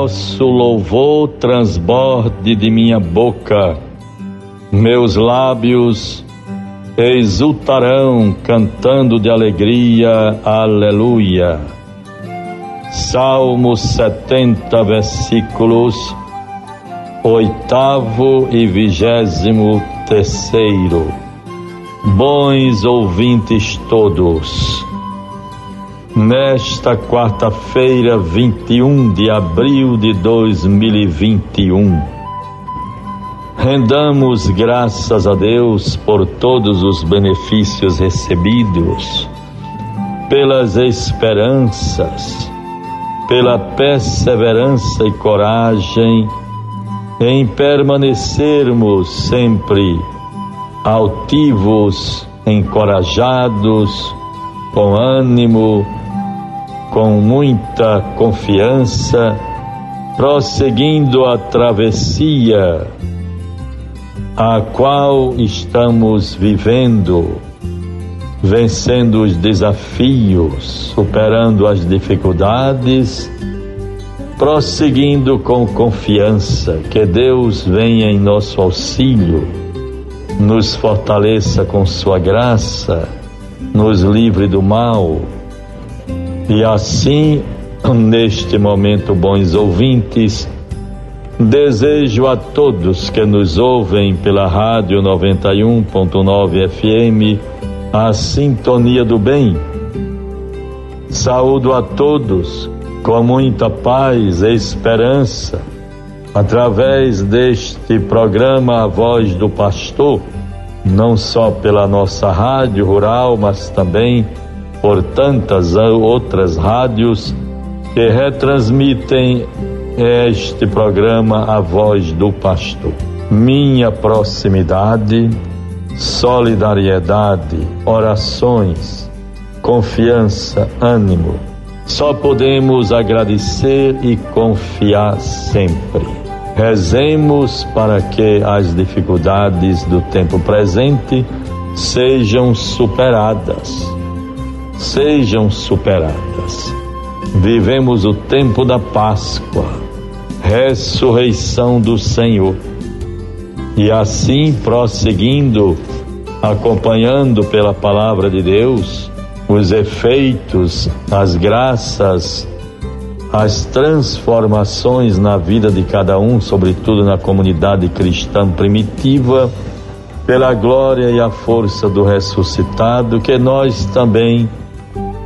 vosso louvor transborde de minha boca, meus lábios exultarão cantando de alegria, aleluia. Salmo 70, versículos oitavo e vigésimo terceiro. Bons ouvintes todos, nesta quarta-feira, 21 de abril de 2021, rendamos graças a Deus por todos os benefícios recebidos, pelas esperanças, pela perseverança e coragem em permanecermos sempre altivos, encorajados, com ânimo, com muita confiança, prosseguindo a travessia a qual estamos vivendo, vencendo os desafios, superando as dificuldades prosseguindo com confiança, que Deus venha em nosso auxílio, nos fortaleça com Sua graça, nos livre do mal. E assim, neste momento, bons ouvintes, desejo a todos que nos ouvem pela Rádio 91.9 FM a sintonia do bem. Saúdo a todos com muita paz e esperança, através deste programa A Voz do Pastor, não só pela nossa rádio rural, mas também por tantas outras rádios que retransmitem este programa A Voz do Pastor. Minha proximidade, solidariedade, orações, confiança, ânimo só podemos agradecer e confiar sempre. Rezemos para que as dificuldades do tempo presente sejam superadas. Sejam superadas. Vivemos o tempo da Páscoa, ressurreição do Senhor. E assim, prosseguindo, acompanhando pela palavra de Deus, os efeitos, as graças, as transformações na vida de cada um, sobretudo na comunidade cristã primitiva, pela glória e a força do ressuscitado, que nós também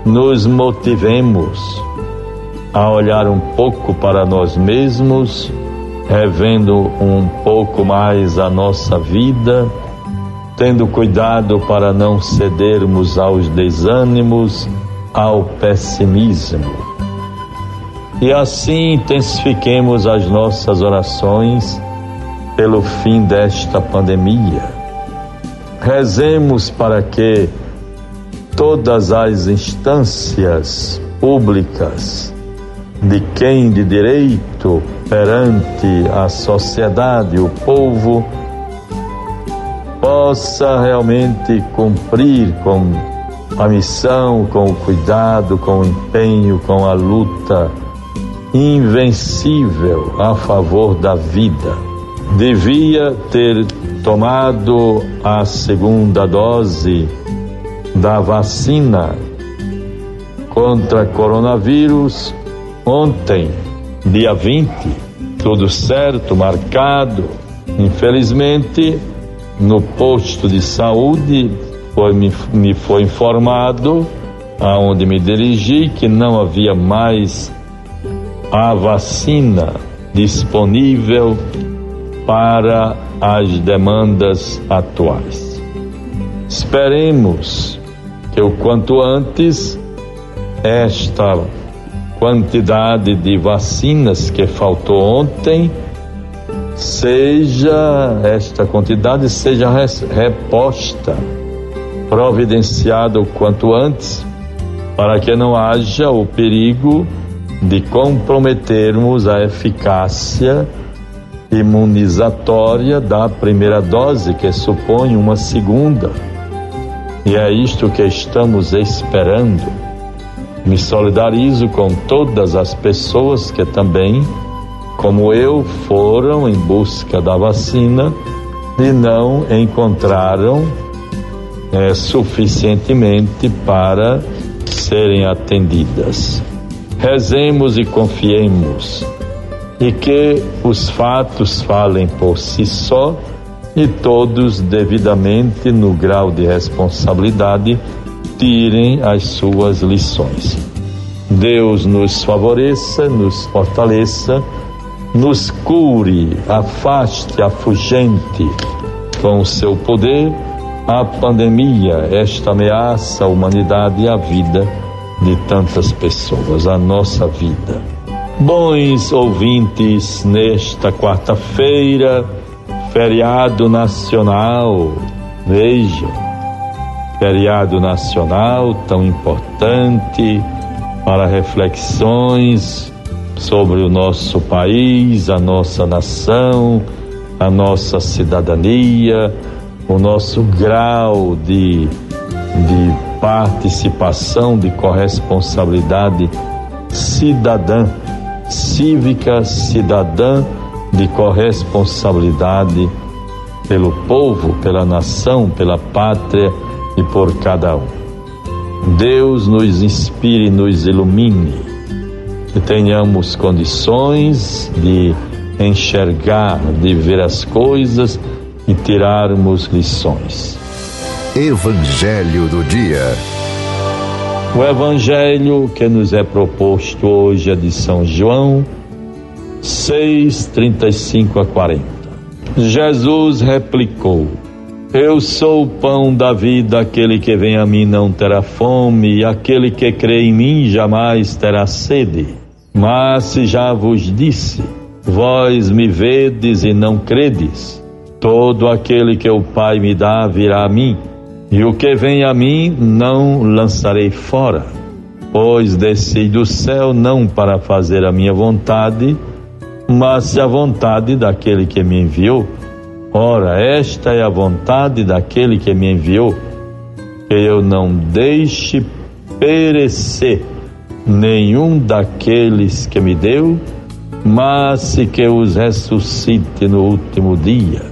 nos motivemos a olhar um pouco para nós mesmos, revendo um pouco mais a nossa vida tendo cuidado para não cedermos aos desânimos, ao pessimismo. E assim intensifiquemos as nossas orações pelo fim desta pandemia. Rezemos para que todas as instâncias públicas de quem de direito perante a sociedade, o povo, possa realmente cumprir com a missão, com o cuidado, com o empenho, com a luta invencível a favor da vida. Devia ter tomado a segunda dose da vacina contra coronavírus ontem, dia 20, tudo certo, marcado. Infelizmente, no posto de saúde foi, me, me foi informado, aonde me dirigi, que não havia mais a vacina disponível para as demandas atuais. Esperemos que o quanto antes esta quantidade de vacinas que faltou ontem seja esta quantidade seja reposta, providenciada o quanto antes, para que não haja o perigo de comprometermos a eficácia imunizatória da primeira dose, que supõe uma segunda. E é isto que estamos esperando. Me solidarizo com todas as pessoas que também, como eu, foram em busca da vacina e não encontraram é, suficientemente para serem atendidas. Rezemos e confiemos, e que os fatos falem por si só e todos, devidamente no grau de responsabilidade, tirem as suas lições. Deus nos favoreça, nos fortaleça, nos cure, afaste, afugente com o seu poder a pandemia, esta ameaça à humanidade e à vida de tantas pessoas, a nossa vida. Bons ouvintes, nesta quarta-feira, feriado nacional, veja, feriado nacional tão importante para reflexões sobre o nosso país, a nossa nação, a nossa cidadania, o nosso grau de, de participação, de corresponsabilidade cidadã, cívica cidadã, de corresponsabilidade pelo povo, pela nação, pela pátria e por cada um. Deus nos inspire, nos ilumine, que tenhamos condições de enxergar, de ver as coisas e tirarmos lições. Evangelho do Dia. O Evangelho que nos é proposto hoje é de São João 6, 35 a 40. Jesus replicou: Eu sou o pão da vida, aquele que vem a mim não terá fome, e aquele que crê em mim jamais terá sede. Mas se já vos disse, vós me vedes e não credes. Todo aquele que o Pai me dá virá a mim, e o que vem a mim não lançarei fora, pois desci do céu não para fazer a minha vontade, mas a vontade daquele que me enviou. Ora, esta é a vontade daquele que me enviou, que eu não deixe perecer nenhum daqueles que me deu, mas que os ressuscite no último dia.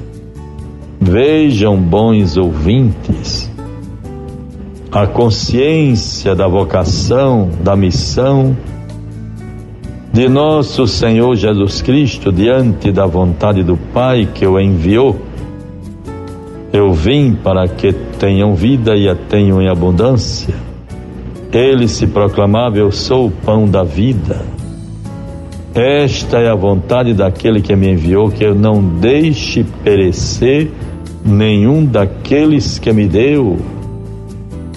Vejam, bons ouvintes, a consciência da vocação, da missão de nosso Senhor Jesus Cristo diante da vontade do Pai que o enviou. Eu vim para que tenham vida e a tenham em abundância. Ele se proclamava: Eu sou o pão da vida. Esta é a vontade daquele que me enviou, que eu não deixe perecer nenhum daqueles que me deu.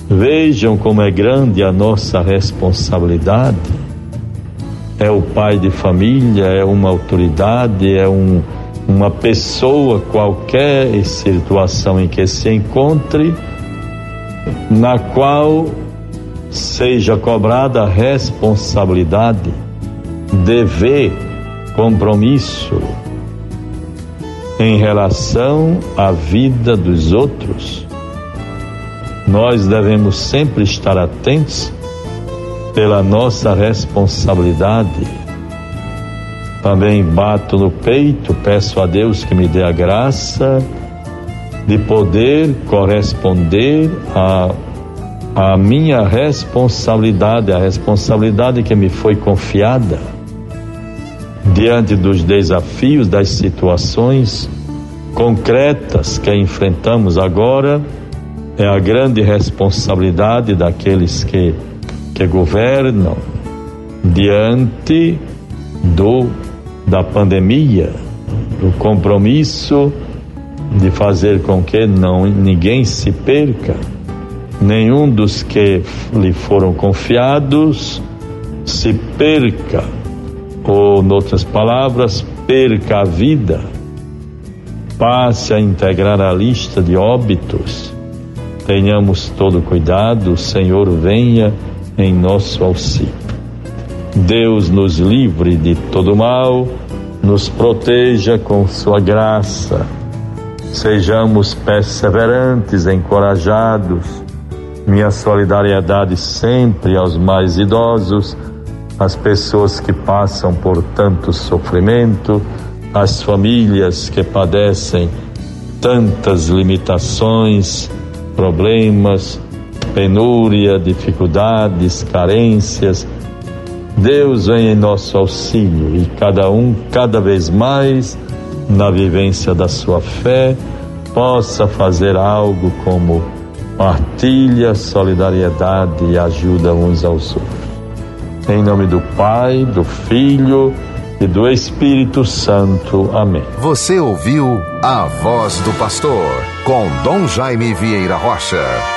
Vejam como é grande a nossa responsabilidade. É o pai de família, é uma autoridade, é um, uma pessoa, qualquer situação em que se encontre, na qual seja cobrada a responsabilidade, dever, compromisso, em relação à vida dos outros. Nós devemos sempre estar atentos pela nossa responsabilidade. Também bato no peito, peço a Deus que me dê a graça de poder corresponder a, a minha responsabilidade, a responsabilidade que me foi confiada diante dos desafios, das situações concretas que enfrentamos agora, é a grande responsabilidade daqueles que, que governam diante do da pandemia, do compromisso de fazer com que não ninguém se perca, nenhum dos que lhe foram confiados se perca ou, noutras palavras, perca a vida, passe a integrar a lista de óbitos. Tenhamos todo cuidado, o Senhor venha em nosso auxílio. Deus nos livre de todo mal, nos proteja com Sua graça. Sejamos perseverantes, encorajados Minha solidariedade sempre aos mais idosos, às pessoas que passam por tanto sofrimento, às famílias que padecem tantas limitações, problemas, penúria, dificuldades, carências. Deus vem em nosso auxílio e cada um, cada vez mais, na vivência da sua fé, possa fazer algo como partilha, solidariedade e ajuda uns aos outros. Em nome do Pai, do Filho e do Espírito Santo. Amém. Você ouviu a voz do pastor com Dom Jaime Vieira Rocha.